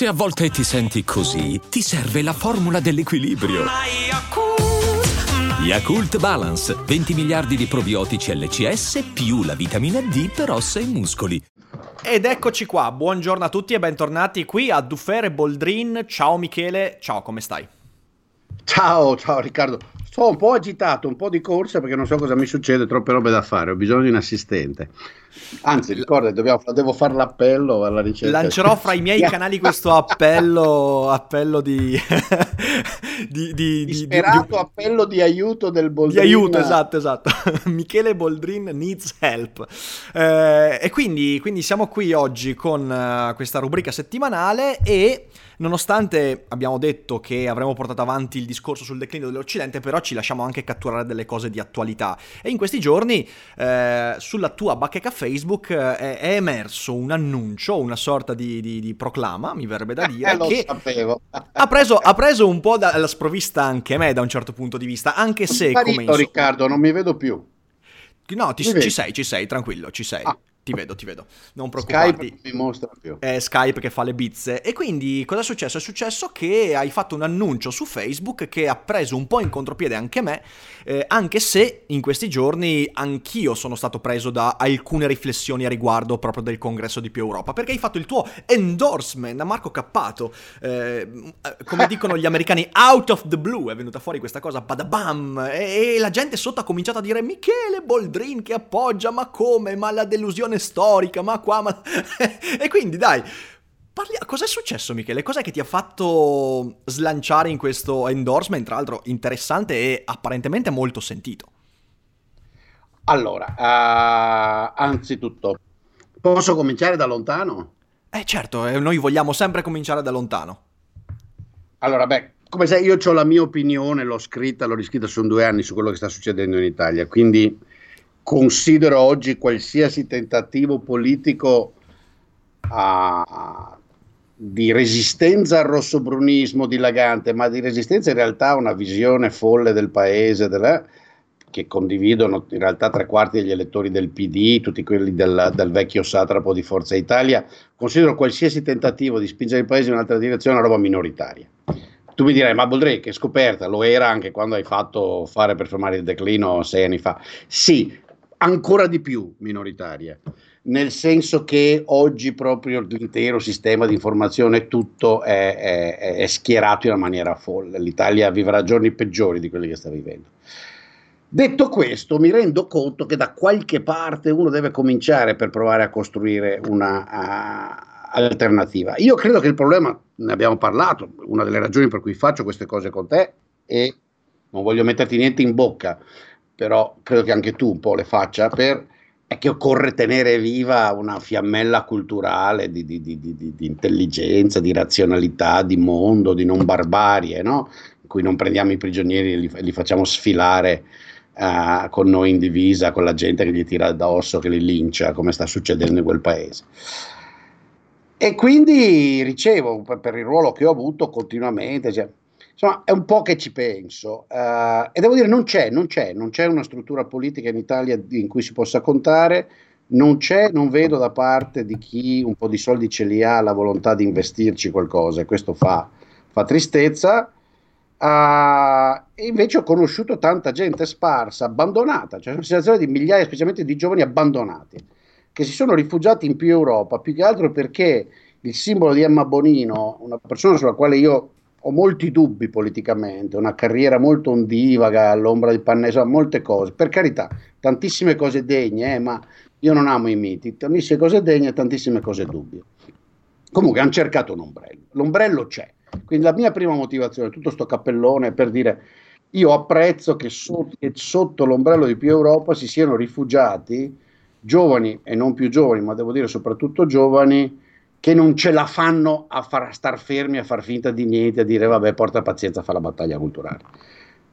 Se a volte ti senti così, ti serve la formula dell'equilibrio. Yakult Balance, 20 miliardi di probiotici LCS più la vitamina D per ossa e muscoli. Ed eccoci qua, buongiorno a tutti e bentornati qui a Duffere Boldrin. Ciao Michele, ciao, come stai? Ciao, ciao Riccardo. Sto un po' agitato, un po' di corsa perché non so cosa mi succede, troppe robe da fare, ho bisogno di un assistente. Anzi, ricorda, dobbiamo, devo fare l'appello alla ricerca. Lancerò fra i miei canali questo appello, appello di, di, di, Disperato di, appello di aiuto del Boldrin. Di aiuto, esatto, esatto. Michele Boldrin needs help. Eh, e quindi, quindi, siamo qui oggi con uh, questa rubrica settimanale e nonostante abbiamo detto che avremmo portato avanti il discorso sul declino dell'Occidente, però ci lasciamo anche catturare delle cose di attualità. E in questi giorni eh, sulla tua bacheca Facebook eh, è, è, emerso un annuncio, una sorta di, di, di proclama, mi verrebbe da dire, eh, che ha, preso, ha preso, un po' dalla sprovvista anche me da un certo punto di vista, anche se... Sparito, come. Riccardo, non mi vedo più. No, ti, ci sei, ci sei, tranquillo, ci sei. Ah. Ti vedo, ti vedo. Non preoccuparti. Skype mi mostra più. È Skype che fa le bizze. E quindi cosa è successo? È successo che hai fatto un annuncio su Facebook che ha preso un po' in contropiede anche me, eh, anche se in questi giorni anch'io sono stato preso da alcune riflessioni a riguardo proprio del congresso di più Europa. Perché hai fatto il tuo endorsement a Marco Cappato. Eh, come dicono gli americani, out of the blue è venuta fuori questa cosa, badabam. E, e la gente sotto ha cominciato a dire Michele Boldrin che appoggia, ma come? Ma la delusione questione storica, ma qua, ma... e quindi dai, parli... cos'è successo Michele? Cos'è che ti ha fatto slanciare in questo endorsement, tra l'altro interessante e apparentemente molto sentito? Allora, uh, anzitutto, posso cominciare da lontano? Eh certo, eh, noi vogliamo sempre cominciare da lontano. Allora, beh, come sai, io ho la mia opinione, l'ho scritta, l'ho riscritta, sono due anni su quello che sta succedendo in Italia, quindi considero oggi qualsiasi tentativo politico a, di resistenza al rossobrunismo dilagante, ma di resistenza in realtà a una visione folle del paese, della, che condividono in realtà tre quarti degli elettori del PD, tutti quelli del, del, vecchio satrapo di Forza Italia, considero qualsiasi tentativo di spingere il paese in un'altra direzione una roba minoritaria. Tu mi direi, ma Boldré, che scoperta, lo era anche quando hai fatto fare per fermare il declino sei anni fa. Sì, ancora di più minoritaria, nel senso che oggi proprio l'intero sistema di informazione tutto è, è, è schierato in una maniera folle. L'Italia vivrà giorni peggiori di quelli che sta vivendo. Detto questo, mi rendo conto che da qualche parte uno deve cominciare per provare a costruire una uh, alternativa. Io credo che il problema, ne abbiamo parlato, una delle ragioni per cui faccio queste cose con te e non voglio metterti niente in bocca, però credo che anche tu un po' le faccia, per, è che occorre tenere viva una fiammella culturale di, di, di, di intelligenza, di razionalità, di mondo, di non barbarie, no? in cui non prendiamo i prigionieri e li, li facciamo sfilare uh, con noi in divisa, con la gente che gli tira addosso, che li lincia, come sta succedendo in quel paese. E quindi ricevo per il ruolo che ho avuto continuamente, cioè, Insomma, è un po' che ci penso. Uh, e devo dire, non c'è, non c'è, non c'è una struttura politica in Italia in cui si possa contare, non c'è, non vedo da parte di chi un po' di soldi ce li ha la volontà di investirci qualcosa, e questo fa, fa tristezza. Uh, e invece ho conosciuto tanta gente sparsa, abbandonata, cioè una situazione di migliaia, specialmente di giovani abbandonati, che si sono rifugiati in più Europa, più che altro perché il simbolo di Emma Bonino, una persona sulla quale io ho molti dubbi politicamente, una carriera molto ondivaga, all'ombra di Pannesa, molte cose, per carità, tantissime cose degne, eh, ma io non amo i miti, tantissime cose degne tantissime cose dubbie. Comunque hanno cercato un ombrello, l'ombrello c'è, quindi la mia prima motivazione, tutto questo cappellone è per dire io apprezzo che sotto, che sotto l'ombrello di più Europa si siano rifugiati giovani e non più giovani, ma devo dire soprattutto giovani, che non ce la fanno a far star fermi, a far finta di niente, a dire vabbè porta pazienza, fa la battaglia culturale.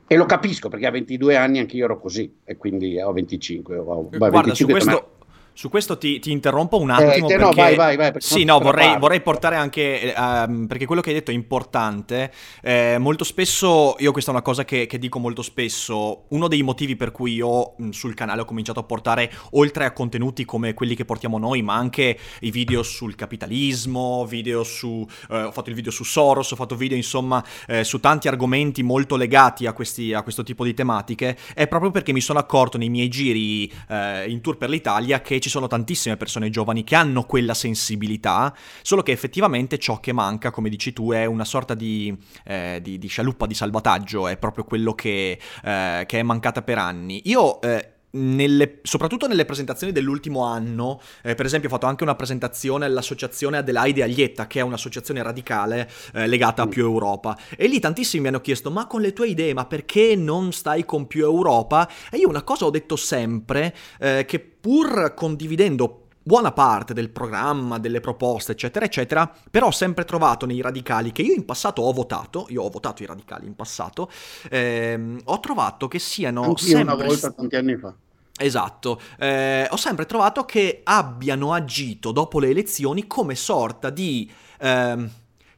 E lo capisco perché a 22 anni anche io ero così e quindi ho 25. Ho, Guarda, 25 su questo, Su questo ti, ti interrompo un attimo. Eh, perché... no, vai, vai, vai. Sì, no, vorrei, vorrei, portare anche. Um, perché quello che hai detto è importante. Eh, molto spesso, io questa è una cosa che, che, dico molto spesso. Uno dei motivi per cui io mh, sul canale ho cominciato a portare, oltre a contenuti come quelli che portiamo noi, ma anche i video sul capitalismo, video su. Eh, ho fatto il video su Soros, ho fatto video, insomma, eh, su tanti argomenti molto legati a, questi, a, questo tipo di tematiche, è proprio perché mi sono accorto nei miei giri eh, in tour per l'Italia che ci sono tantissime persone giovani che hanno quella sensibilità, solo che effettivamente ciò che manca, come dici tu, è una sorta di, eh, di, di scialuppa di salvataggio, è proprio quello che, eh, che è mancata per anni. Io eh, nelle, soprattutto nelle presentazioni dell'ultimo anno, eh, per esempio ho fatto anche una presentazione all'associazione Adelaide Aglietta, che è un'associazione radicale eh, legata a più Europa, e lì tantissimi mi hanno chiesto, ma con le tue idee, ma perché non stai con più Europa? E io una cosa ho detto sempre, eh, che pur condividendo buona parte del programma, delle proposte, eccetera, eccetera, però ho sempre trovato nei radicali che io in passato ho votato, io ho votato i radicali in passato, ehm, ho trovato che siano Anch'io sempre... una volta, tanti anni fa. Esatto, eh, ho sempre trovato che abbiano agito dopo le elezioni come sorta di... Ehm,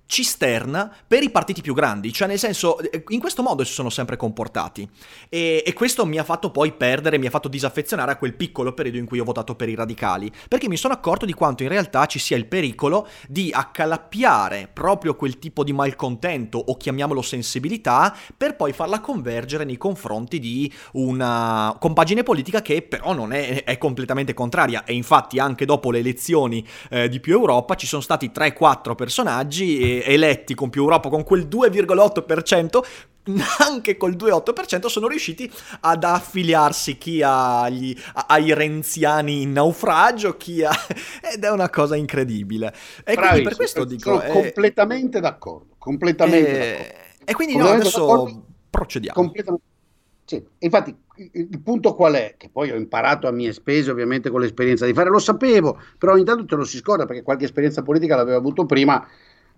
cisterna per i partiti più grandi, cioè nel senso eh, in questo modo si sono sempre comportati. E, e, questo mi ha fatto poi perdere, mi ha fatto disaffezionare a quel piccolo periodo in cui ho votato per i radicali, perché mi sono accorto di quanto in realtà ci sia il pericolo di accalappiare proprio quel tipo di malcontento o chiamiamolo sensibilità per poi farla convergere nei confronti di una compagine politica che però non è, è completamente contraria. E infatti anche dopo le elezioni eh, di più Europa ci sono stati 3-4 personaggi e eletti con più Europa con quel 2,8%, anche col 2,8% sono riusciti ad affiliarsi chi agli, ai renziani in naufragio, chi ha... ed è una cosa incredibile. E Bravissimo, quindi per questo dico... Sono è... completamente d'accordo, completamente e... d'accordo. E quindi no, adesso procediamo. Sì, infatti il punto qual è? Che poi ho imparato a mie spese, ovviamente con l'esperienza di fare, lo sapevo, però ogni tanto te lo si scorda perché qualche esperienza politica l'avevo avuto prima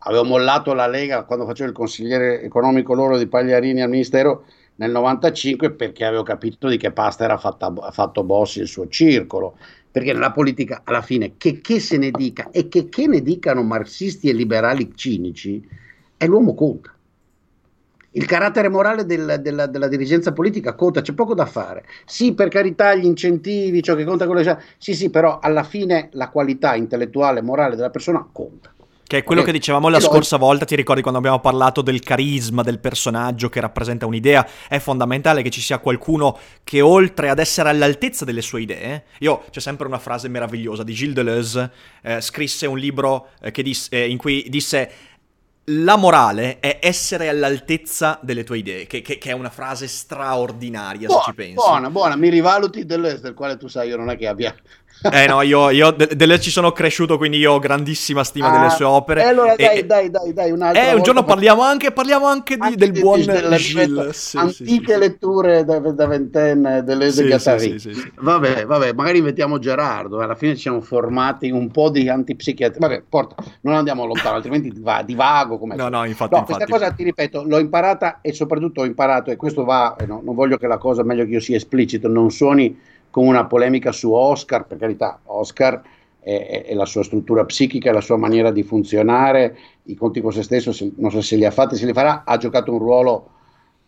avevo mollato la Lega quando facevo il consigliere economico loro di Pagliarini al Ministero nel 95 perché avevo capito di che pasta era fatta, fatto Bossi il suo circolo. Perché nella politica, alla fine, che, che se ne dica e che, che ne dicano marxisti e liberali cinici, è l'uomo conta. Il carattere morale del, della, della, dirigenza politica conta, c'è poco da fare. Sì, per carità, gli incentivi, ciò che conta quello che Sì, sì, però alla fine la qualità intellettuale e morale della persona conta. Che è quello okay. che dicevamo la scorsa volta, ti ricordi quando abbiamo parlato del carisma del personaggio che rappresenta un'idea? È fondamentale che ci sia qualcuno che oltre ad essere all'altezza delle sue idee, io c'è sempre una frase meravigliosa di Gilles Deleuze, eh, scrisse un libro eh, disse, eh, in cui disse la morale è essere all'altezza delle tue idee, che, che, che è una frase straordinaria buona, se ci pensi. Buona, buona, mi rivaluti Deleuze, del quale tu sai io non è che abbia eh no, io, io delle ci sono cresciuto, quindi io ho grandissima stima ah, delle sue opere. E allora dai, e, dai, dai, dai, un'altra Eh, un giorno parliamo anche, parliamo anche, di, anche del di, buon delle, Gilles. Sì, antiche sì, letture da, da, ventenne delle sì, Gattari. Sì, sì, Vabbè, vabbè, magari invitiamo Gerardo, alla fine ci siamo formati un po' di antipsichiatri. Vabbè, porta, non andiamo lontano, altrimenti divago come No, no, infatti, no, questa cosa ti ripeto, l'ho imparata e soprattutto ho imparato e questo va, no, non voglio che la cosa, meglio che io sia esplicito, non suoni con una polemica su Oscar, per carità, Oscar è, è, la sua struttura psichica, la sua maniera di funzionare, i conti con se stesso, se, non so se li ha fatti, se li farà, ha giocato un ruolo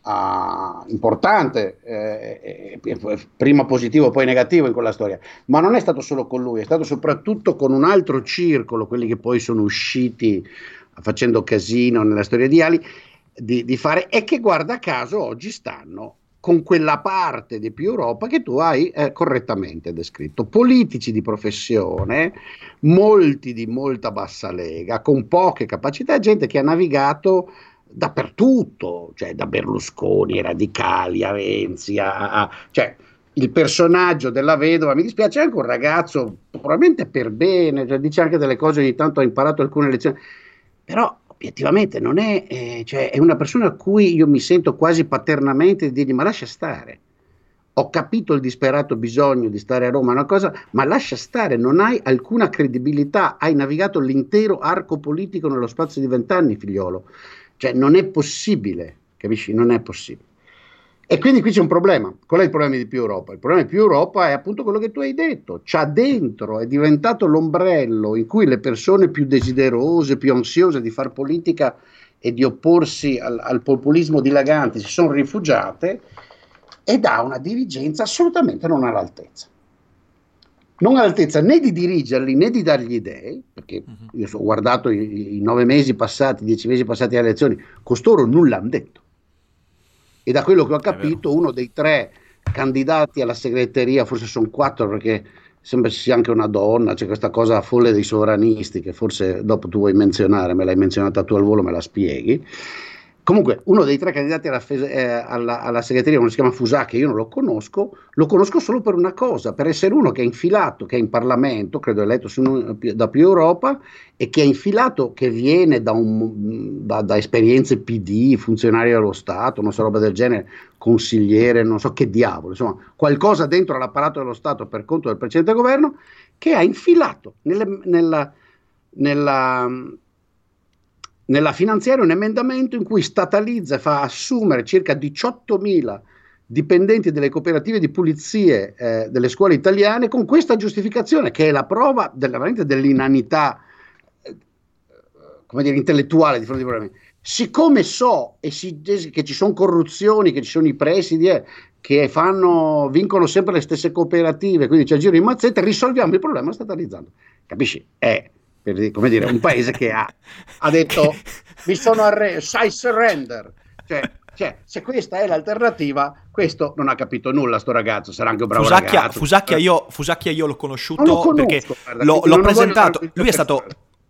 uh, importante, eh, eh, prima positivo, poi negativo in quella storia, ma non è stato solo con lui, è stato soprattutto con un altro circolo, quelli che poi sono usciti facendo casino nella storia di Ali, di, di fare, e che guarda caso oggi stanno con quella parte di più Europa che tu hai eh, correttamente descritto. Politici di professione, molti di molta bassa lega, con poche capacità, gente che ha navigato dappertutto, cioè da Berlusconi, radicali, a Renzi, a, a, cioè il personaggio della vedova, mi dispiace anche un ragazzo, probabilmente per bene, cioè dice anche delle cose, ogni tanto ha imparato alcune lezioni, però obiettivamente non è, eh, cioè è una persona a cui io mi sento quasi paternamente di dirgli ma lascia stare. Ho capito il disperato bisogno di stare a Roma, una cosa, ma lascia stare, non hai alcuna credibilità, hai navigato l'intero arco politico nello spazio di vent'anni, figliolo. Cioè non è possibile, capisci? Non è possibile. E quindi qui c'è un problema. Qual è il problema di più Europa? Il problema di più Europa è appunto quello che tu hai detto. C'ha dentro, è diventato l'ombrello in cui le persone più desiderose, più ansiose di fare politica e di opporsi al, al populismo dilagante si sono rifugiate ed ha una dirigenza assolutamente non all'altezza. Non all'altezza né di dirigerli né di dargli idee, perché mhm. io ho guardato i, i nove mesi passati, dieci mesi passati alle elezioni, costoro nulla hanno detto. E da quello che ho capito, uno dei tre candidati alla segreteria, forse sono quattro perché sembra ci sia anche una donna, c'è questa cosa folle dei sovranisti che forse dopo tu vuoi menzionare, me l'hai menzionata tu al volo, me la spieghi. Comunque, uno dei tre candidati alla, eh, alla, alla segreteria, uno si chiama Fusacchi, io non lo conosco, lo conosco solo per una cosa, per essere uno che è infilato, che è in Parlamento, credo eletto su, da più Europa, e che è infilato, che viene da, un, da, da, esperienze PD, funzionario dello Stato, non so, roba del genere, consigliere, non so che diavolo, insomma, qualcosa dentro l'apparato dello Stato per conto del precedente governo, che ha infilato nelle, nella, nella nella finanziaria un emendamento in cui statalizza e fa assumere circa 18.000 dipendenti delle cooperative di pulizie eh, delle scuole italiane con questa giustificazione che è la prova della, dell'inanità eh, come dire, intellettuale di fronte ai problemi. Siccome so si, che ci sono corruzioni, che ci sono i presidi, eh, che fanno, vincono sempre le stesse cooperative, quindi c'è il giro in mazzetta, risolviamo il problema statalizzando. Capisci? È per, come dire, un paese che ha, ha detto mi sono arreso, sai surrender. Cioè, cioè, se questa è l'alternativa, questo non ha capito nulla, sto ragazzo, sarà anche un bravo Fusacchia, ragazzo. Fusacchia io, Fusacchia io l'ho conosciuto lo perché guarda, l'ho, l'ho presentato, lui è, stato,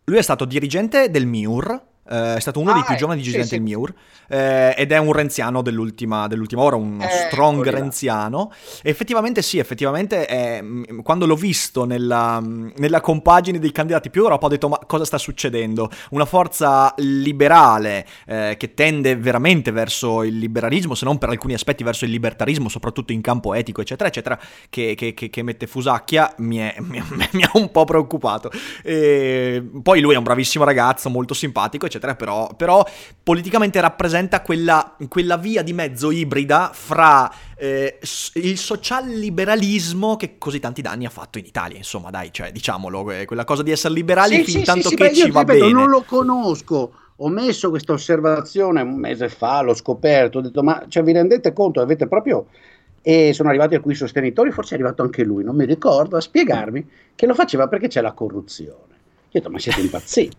lui è stato dirigente del MIUR, eh, è stato uno ah, dei più giovani dirigenti sì, del sì. MIUR eh, ed è un renziano dell'ultima, dell'ultima ora, uno eh, strong renziano. E effettivamente sì, effettivamente è, mm, quando l'ho visto nella, mm, nella, compagine dei candidati più Europa ho detto ma cosa sta succedendo? Una forza liberale eh, che tende veramente verso il liberalismo, se non per alcuni aspetti verso il libertarismo, soprattutto in campo etico, eccetera, eccetera, che, che, che, che mette Fusacchia, mi, è, mi, mi, ha un po' preoccupato. E poi lui è un bravissimo ragazzo, molto simpatico, eccetera, però, però politicamente rappresenta quella, quella, via di mezzo ibrida fra eh, il socialliberalismo che così tanti danni ha fatto in Italia, insomma, dai, cioè, diciamolo, eh, quella cosa di essere liberali sì, fin sì, tanto sì, che ci va ripeto, bene. Non lo conosco. Ho messo questa osservazione un mese fa, l'ho scoperto, ho detto ma cioè, vi rendete conto, avete proprio e sono arrivati alcuni sostenitori, forse è arrivato anche lui, non mi ricordo, a spiegarmi che lo faceva perché c'è la corruzione. Io ho detto, ma siete impazziti.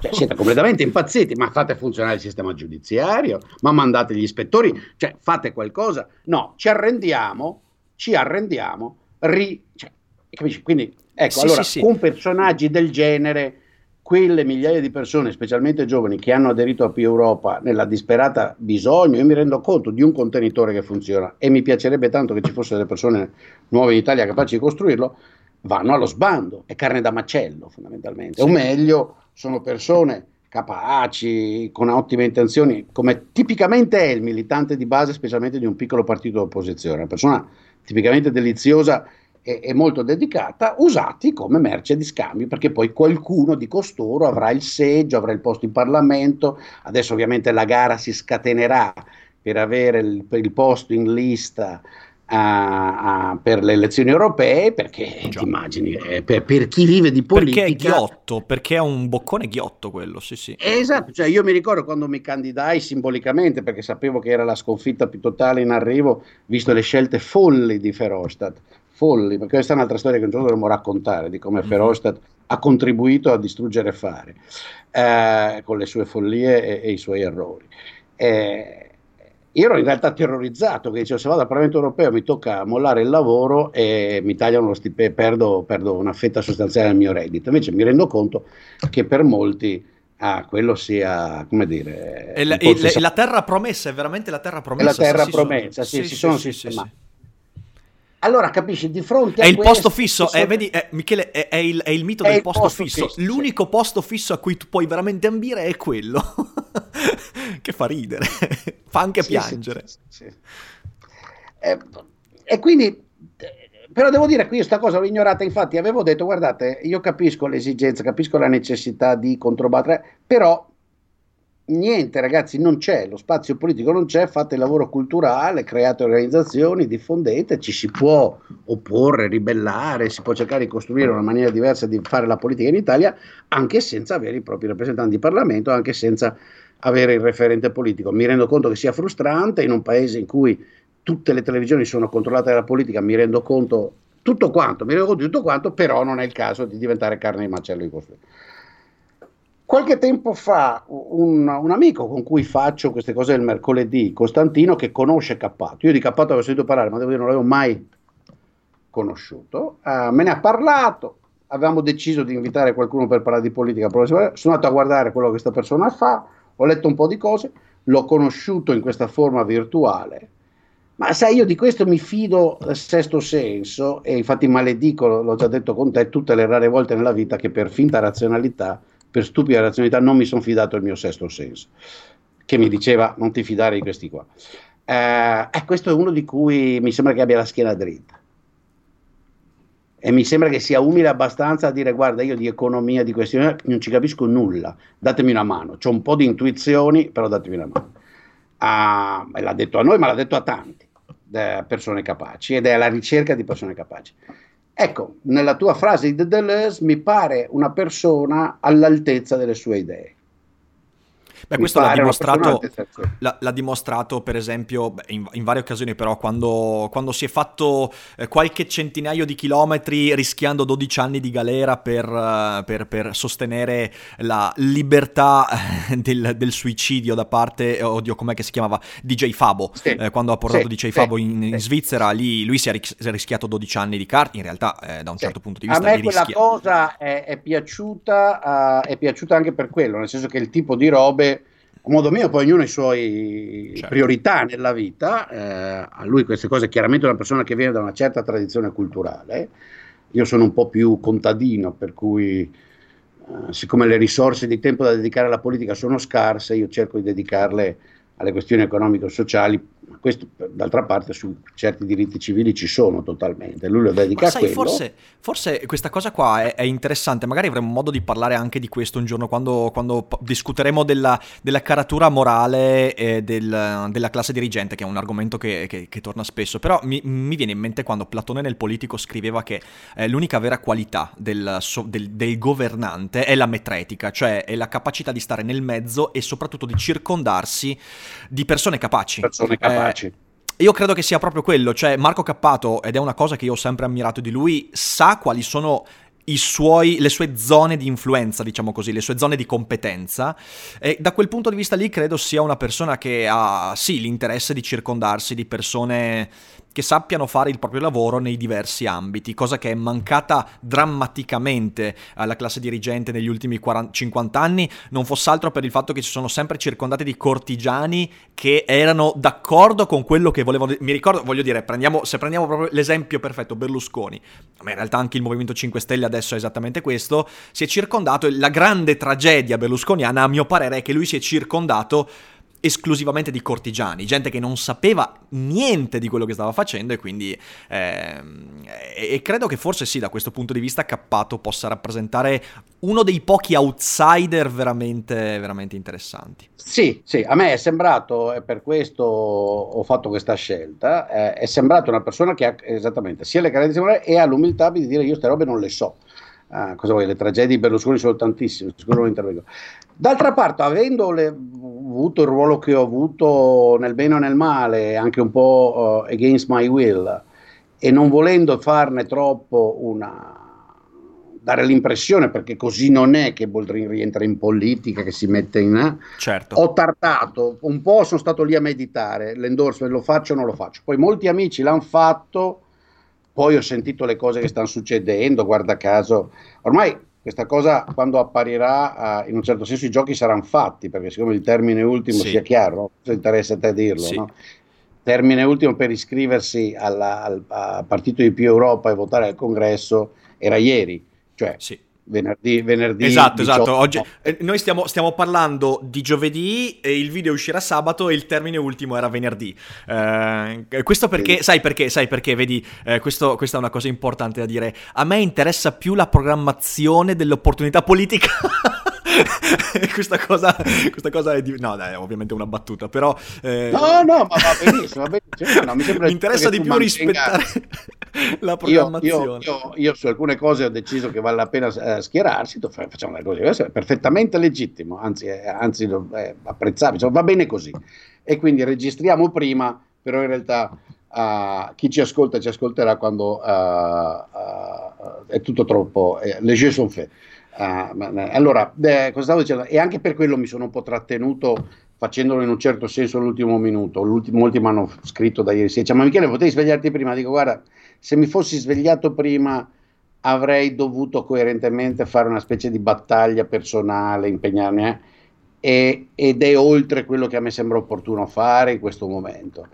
Cioè, siete completamente impazziti, ma fate funzionare il sistema giudiziario, ma mandate gli ispettori, cioè fate qualcosa. No, ci arrendiamo, ci arrendiamo, ri... Cioè, capisci? Quindi, ecco, sì, allora, sì, sì. con personaggi del genere, quelle migliaia di persone, specialmente giovani, che hanno aderito a più Europa nella disperata bisogno, io mi rendo conto di un contenitore che funziona e mi piacerebbe tanto che ci fossero delle persone nuove in Italia capaci di costruirlo, vanno allo sbando, è carne da macello fondamentalmente, o meglio sono persone capaci, con ottime intenzioni, come tipicamente è il militante di base, specialmente di un piccolo partito d'opposizione, una persona tipicamente deliziosa e, e, molto dedicata, usati come merce di scambio, perché poi qualcuno di costoro avrà il seggio, avrà il posto in Parlamento, adesso ovviamente la gara si scatenerà per avere il, per il posto in lista a, a, per le elezioni europee perché Già. ti immagini eh, per, per, chi vive di politica perché è ghiotto perché è un boccone ghiotto quello sì sì esatto cioè io mi ricordo quando mi candidai simbolicamente perché sapevo che era la sconfitta più totale in arrivo visto le scelte folli di Verhofstadt folli perché questa è un'altra storia che un giorno dovremmo raccontare di come mm-hmm. Verhofstadt ha contribuito a distruggere fare eh, con le sue follie e, e i suoi errori eh, io ero in realtà terrorizzato che dicevo se vado al Parlamento europeo mi tocca mollare il lavoro e mi tagliano lo stipendio, perdo, perdo una fetta sostanziale del mio reddito. Invece mi rendo conto che per molti ah, quello sia, come dire... E la, e la, terra promessa, è veramente la terra promessa. È la terra promessa, sì, sì, si sono sì, sistemati. Allora capisci di fronte a. È il posto fisso, sono... è, vedi, è, Michele, è, è, il, è, il, mito del il posto, posto fisso. fisso. L'unico sì. posto fisso a cui tu puoi veramente ambire è quello. che fa ridere, fa anche sì, piangere. Sì, eh, e quindi, però devo dire io questa cosa l'ho ignorata, infatti avevo detto, guardate, io capisco l'esigenza, capisco la necessità di controbattere, però niente ragazzi, non c'è, lo spazio politico non c'è, fate il lavoro culturale, create organizzazioni, diffondete, ci si può opporre, ribellare, si può cercare di costruire una maniera diversa di fare la politica in Italia, anche senza avere i propri rappresentanti di Parlamento, anche senza avere il referente politico. Mi rendo conto che sia frustrante in un paese in cui tutte le televisioni sono controllate dalla politica, mi rendo conto tutto quanto, mi rendo conto di tutto quanto, però non è il caso di diventare carne di macello di costruire. Qualche tempo fa un, un, amico con cui faccio queste cose del mercoledì, Costantino, che conosce Cappato, io di Cappato avevo sentito parlare, ma devo dire non l'avevo mai conosciuto, uh, me ne ha parlato, avevamo deciso di invitare qualcuno per parlare di politica, sono andato a guardare quello che questa persona fa, ho letto un po' di cose, l'ho conosciuto in questa forma virtuale, ma sai, io di questo mi fido al sesto senso e infatti maledico, l'ho già detto con te, tutte le rare volte nella vita che per finta razionalità per stupida razionalità non mi sono fidato del mio sesto senso, che mi diceva non ti fidare di questi qua. Eh, eh, questo è uno di cui mi sembra che abbia la schiena dritta. E mi sembra che sia umile abbastanza a dire: Guarda, io di economia, di questione non ci capisco nulla, datemi una mano. Ho un po' di intuizioni, però datemi una mano. Ah, l'ha detto a noi, ma l'ha detto a tanti persone capaci ed è alla ricerca di persone capaci. Ecco, nella tua frase di Deleuze mi pare una persona all'altezza delle sue idee. Beh, questo l'ha dimostrato, l'ha, l'ha dimostrato, per esempio, in, in, varie occasioni, però, quando, quando si è fatto eh, qualche centinaio di chilometri rischiando 12 anni di galera per, uh, per, per sostenere la libertà eh, del, del, suicidio da parte, oddio, com'è che si chiamava? DJ Fabo. Sì. Eh, quando ha portato sì, DJ Fabo sì, in, in, Svizzera, lì lui si è, rischiato 12 anni di carta. In realtà, eh, da un certo punto di vista, a me quella rischia... cosa è, è piaciuta, uh, è piaciuta anche per quello, nel senso che il tipo di robe a modo mio, poi ognuno ha le sue certo. priorità nella vita. Eh, a lui queste cose, chiaramente è una persona che viene da una certa tradizione culturale. Io sono un po' più contadino, per cui eh, siccome le risorse di tempo da dedicare alla politica sono scarse, io cerco di dedicarle alle questioni economico-sociali questo d'altra parte su certi diritti civili ci sono totalmente, lui lo dedica Ma sai, a quello. Forse, forse questa cosa qua è, è, interessante, magari avremo modo di parlare anche di questo un giorno quando, quando discuteremo della, della, caratura morale e del, della classe dirigente, che è un argomento che, che, che torna spesso, però mi, mi, viene in mente quando Platone nel Politico scriveva che eh, l'unica vera qualità del, del, del governante è la metretica, cioè è la capacità di stare nel mezzo e soprattutto di circondarsi di persone capaci. Persone capaci. Eh, io credo che sia proprio quello, cioè Marco Cappato, ed è una cosa che io ho sempre ammirato di lui, sa quali sono suoi, le sue zone di influenza, diciamo così, le sue zone di competenza. E da quel punto di vista lì credo sia una persona che ha sì l'interesse di circondarsi di persone che sappiano fare il proprio lavoro nei diversi ambiti, cosa che è mancata drammaticamente alla classe dirigente negli ultimi 40, 50 anni, non fosse altro per il fatto che si sono sempre circondati di cortigiani che erano d'accordo con quello che volevano. Mi ricordo, voglio dire, prendiamo, se prendiamo proprio l'esempio perfetto, Berlusconi, ma in realtà anche il Movimento 5 Stelle adesso è esattamente questo, si è circondato, la grande tragedia berlusconiana a mio parere è che lui si è circondato esclusivamente di cortigiani, gente che non sapeva niente di quello che stava facendo e quindi ehm, e credo che forse sì, da questo punto di vista Cappato possa rappresentare uno dei pochi outsider veramente, veramente interessanti. Sì, sì, a me è sembrato, e per questo ho fatto questa scelta, eh, è sembrato una persona che ha esattamente sia le morali e ha l'umiltà di dire io queste robe non le so. Ah, cosa vuoi? Le tragedie di Berlusconi sono tantissime, sicuro non intervengo. D'altra parte, avendo le, avuto il ruolo che ho avuto nel bene o nel male, anche un po' uh, against my will, e non volendo farne troppo una dare l'impressione, perché così non è che Boldrin rientra in politica, che si mette in... Eh, certo. Ho tartato, un po' sono stato lì a meditare, l'endorsement lo faccio o non lo faccio. Poi molti amici l'hanno fatto, poi ho sentito le cose che stanno succedendo, guarda caso, ormai questa cosa quando apparirà uh, in un certo senso i giochi saranno fatti, perché siccome il termine ultimo sì. sia chiaro, se interessa a te dirlo, sì. no? termine ultimo per iscriversi alla, al, al partito di più Europa e votare al congresso era ieri, cioè sì venerdì, venerdì esatto 18. esatto Oggi, eh, noi stiamo, stiamo, parlando di giovedì e il video uscirà sabato e il termine ultimo era venerdì eh, questo perché sì. sai perché sai perché vedi eh, questo, questa è una cosa importante da dire a me interessa più la programmazione dell'opportunità politica questa, cosa, questa cosa è di... No, dai, ovviamente una battuta, però... Eh... No, no, ma va benissimo, va benissimo. No, mi, mi interessa di più mantenga... rispettare la programmazione. Io, io, io, io, su alcune cose ho deciso che vale la pena uh, schierarsi, facciamo le cose, questo è perfettamente legittimo, anzi, è, anzi apprezzabile, cioè, va bene così. E quindi registriamo prima, però in realtà uh, chi ci ascolta ci ascolterà quando uh, è tutto troppo, eh, les jeux sont faits. Allora, eh, cosa stavo dicendo? E anche per quello mi sono un po' trattenuto facendolo in un certo senso all'ultimo minuto. molti mi hanno scritto da ieri sera, ma Michele potevi svegliarti prima? Dico, guarda, se mi fossi svegliato prima avrei dovuto coerentemente fare una specie di battaglia personale, impegnarmi, eh? e, ed è oltre quello che a me sembra opportuno fare in questo momento.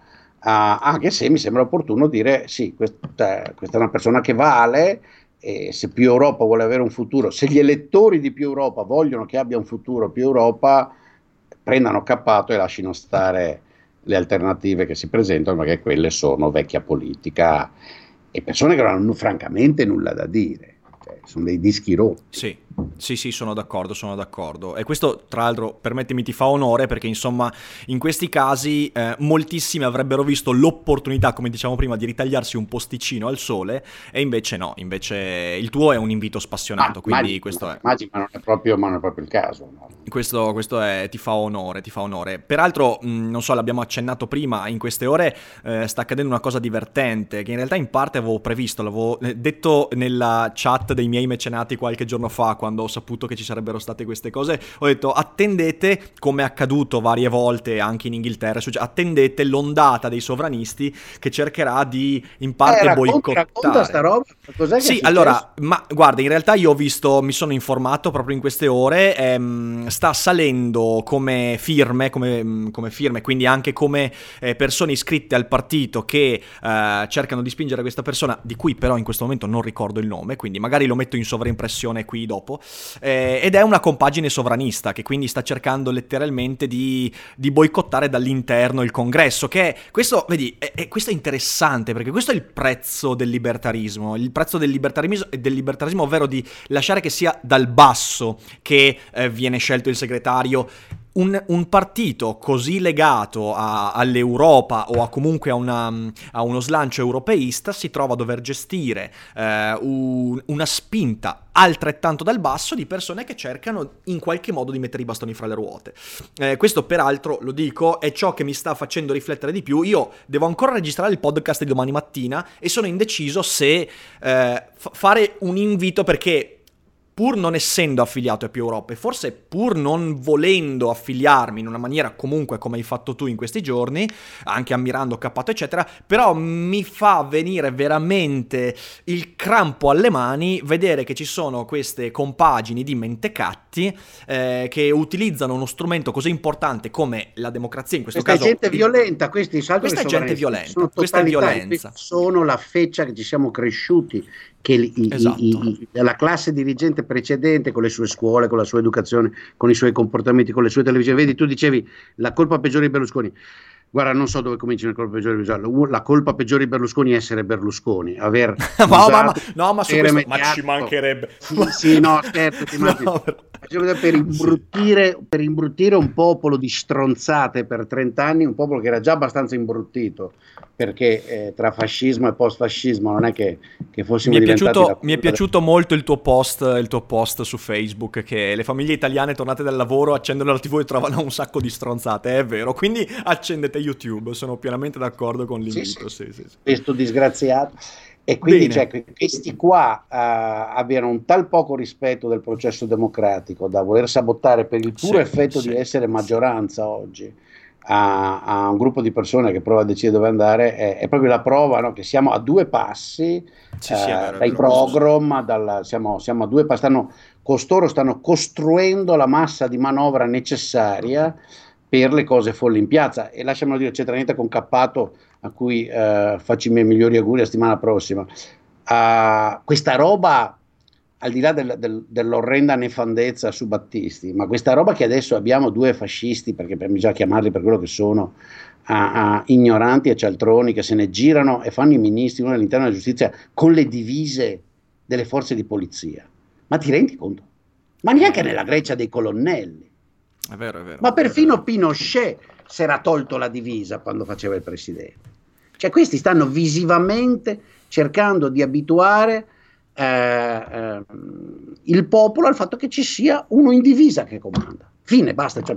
Uh, anche se mi sembra opportuno dire sì, questa, questa è una persona che vale, e se più Europa vuole avere un futuro, se gli elettori di più Europa vogliono che abbia un futuro più Europa, prendano cappato e lasciano stare le alternative che si presentano, perché quelle sono vecchia politica e persone che non hanno francamente nulla da dire, cioè, sono dei dischi rotti. Sì. Sì, sì, sono d'accordo, sono d'accordo. E questo, tra l'altro, permettimi, ti fa onore perché, insomma, in questi casi eh, moltissimi avrebbero visto l'opportunità, come diciamo prima, di ritagliarsi un posticino al sole e invece no, invece il tuo è un invito spassionato, ah, quindi immagino, questo è... Immagino, ma non è proprio, non è proprio il caso. No? Questo, questo è, ti fa onore, ti fa onore. Peraltro, mh, non so, l'abbiamo accennato prima, in queste ore eh, sta accadendo una cosa divertente che in realtà in parte avevo previsto, l'avevo eh, detto nella chat dei miei mecenati qualche giorno fa, quando ho saputo che ci sarebbero state queste cose, ho detto attendete, come è accaduto varie volte anche in Inghilterra, attendete l'ondata dei sovranisti che cercherà di in parte eh, boicottare. Racconta sta roba, cos'è Sì, allora, ma guarda, in realtà io ho visto, mi sono informato proprio in queste ore, ehm, sta salendo come firme, come, come, firme, quindi anche come eh, persone iscritte al partito che eh, cercano di spingere questa persona, di cui però in questo momento non ricordo il nome, quindi magari lo metto in sovraimpressione qui dopo dopo, eh, ed è una compagine sovranista che quindi sta cercando letteralmente di, di boicottare dall'interno il congresso, che è, questo, vedi, è, è, questo è interessante perché questo è il prezzo del libertarismo, il prezzo del libertarismo, del libertarismo ovvero di lasciare che sia dal basso che eh, viene scelto il segretario un, un, partito così legato a, all'Europa o a comunque a, una, a, uno slancio europeista si trova a dover gestire eh, un, una spinta altrettanto dal basso di persone che cercano in qualche modo di mettere i bastoni fra le ruote. Eh, questo peraltro, lo dico, è ciò che mi sta facendo riflettere di più. Io devo ancora registrare il podcast di domani mattina e sono indeciso se eh, f- fare un invito perché pur non essendo affiliato a più Europa e forse pur non volendo affiliarmi in una maniera comunque come hai fatto tu in questi giorni, anche ammirando Cappato eccetera, però mi fa venire veramente il crampo alle mani vedere che ci sono queste compagini di mentecatti eh, che utilizzano uno strumento così importante come la democrazia in questo questa caso. Questa è gente violenta, questi questa è gente violenta, questa è violenza. Sono la feccia che ci siamo cresciuti che i, esatto. i, i, la classe dirigente precedente con le sue scuole, con la sua educazione, con i suoi comportamenti, con le sue televisioni, vedi tu dicevi la colpa peggiore di Berlusconi. Guarda, non so dove comincia la colpa peggiore di Berlusconi. La colpa peggiore di Berlusconi è essere Berlusconi. Aver no, ma, ma, no, ma, questo, ma ci mancherebbe. Sì, sì no, certo, ti no, per, imbruttire, per imbruttire un popolo di stronzate per 30 anni, un popolo che era già abbastanza imbruttito perché eh, tra fascismo e post-fascismo non è che, che fossimo mi è piaciuto, mi è piaciuto molto il tuo, post, il tuo post su Facebook che le famiglie italiane tornate dal lavoro accendono la tv e trovano un sacco di stronzate, è vero, quindi accendete YouTube, sono pienamente d'accordo con l'invito. Sì, sì. Sì, sì, Questo disgraziato. E quindi cioè, questi qua uh, abbiano un tal poco rispetto del processo democratico da voler sabotare per il puro effetto di essere maggioranza oggi a, a, un gruppo di persone che prova a decidere dove andare è, è proprio la prova no? che siamo a due passi sì, sì, vero, dai program, dalla, siamo, siamo, a due passi, stanno, costoro stanno costruendo la massa di manovra necessaria per le cose folli in piazza e lasciamelo dire, c'è niente con Cappato a cui eh, faccio i miei migliori auguri la settimana prossima. Uh, questa roba al di là del, del, dell'orrenda nefandezza su Battisti, ma questa roba che adesso abbiamo due fascisti, perché bisogna chiamarli per quello che sono, a, a ignoranti e cialtroni che se ne girano e fanno i ministri, uno all'interno della giustizia, con le divise delle forze di polizia. Ma ti rendi conto? ma neanche nella Grecia dei colonnelli. È vero, è vero. Ma perfino Pinochet si era tolto la divisa quando faceva il presidente. Cioè questi stanno visivamente cercando di abituare eh, eh, il popolo al fatto che ci sia uno in divisa che comanda. Fine, basta. Cioè,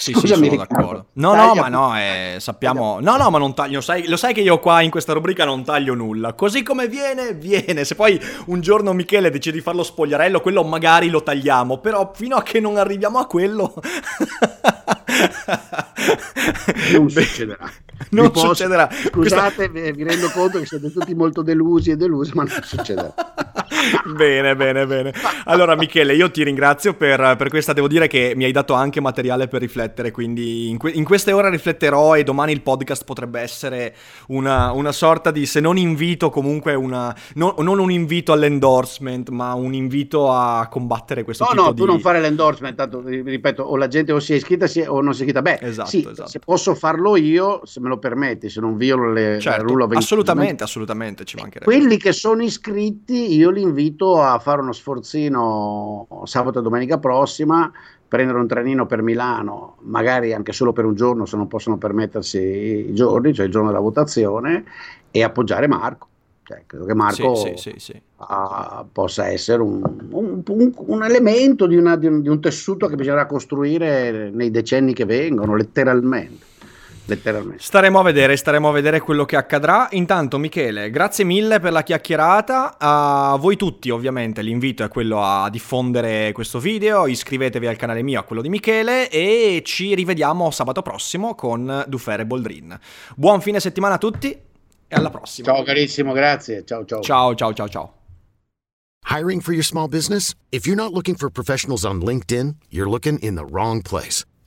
sì, sì, sono d'accordo. No, no, ma no, eh, sappiamo... No, no, ma non taglio, sai, lo sai che io qua in questa rubrica non taglio nulla. Così come viene, viene. Se poi un giorno Michele decide di fare lo spogliarello, quello magari lo tagliamo, però fino a che non arriviamo a quello... non succederà. Non posso... succederà. Scusate, Questa... vi rendo conto che siete tutti molto delusi e delusi, ma non succederà. bene, bene, bene. Allora, Michele, io ti ringrazio per, per, questa. Devo dire che mi hai dato anche materiale per riflettere. Quindi, in, que- in queste ore rifletterò. E domani il podcast potrebbe essere una, una sorta di, se non invito, comunque una. No, non un invito all'endorsement, ma un invito a combattere questo no, tipo no, di. No, tu non fare l'endorsement. Tanto, ripeto, o la gente o si è iscritta o non si è iscritta. Beh, esatto, sì, esatto. se posso farlo io, se me lo permetti, se non violo le, certo, rule of Assolutamente, assolutamente, ci mancherebbe. Quelli che sono iscritti, io li invito a fare uno sforzino sabato e domenica prossima, prendere un trenino per Milano, magari anche solo per un giorno se non possono permettersi i giorni, cioè il giorno della votazione, e appoggiare Marco. Cioè, credo che Marco sì, sì, sì, uh, possa essere un, un, un, un elemento di, una, di, un, di un tessuto che bisognerà costruire nei decenni che vengono, letteralmente letteralmente. Staremo a vedere, staremo a vedere quello che accadrà. Intanto, Michele, grazie mille per la chiacchierata. A voi tutti, ovviamente, l'invito è quello a diffondere questo video. Iscrivetevi al canale mio, a quello di Michele, e ci rivediamo sabato prossimo con Dufere Boldrin. Buon fine settimana a tutti e alla prossima. Ciao carissimo, grazie. Ciao ciao. Ciao ciao ciao ciao. Hiring for your small business? If you're not looking for professionals on LinkedIn, you're looking in the wrong place.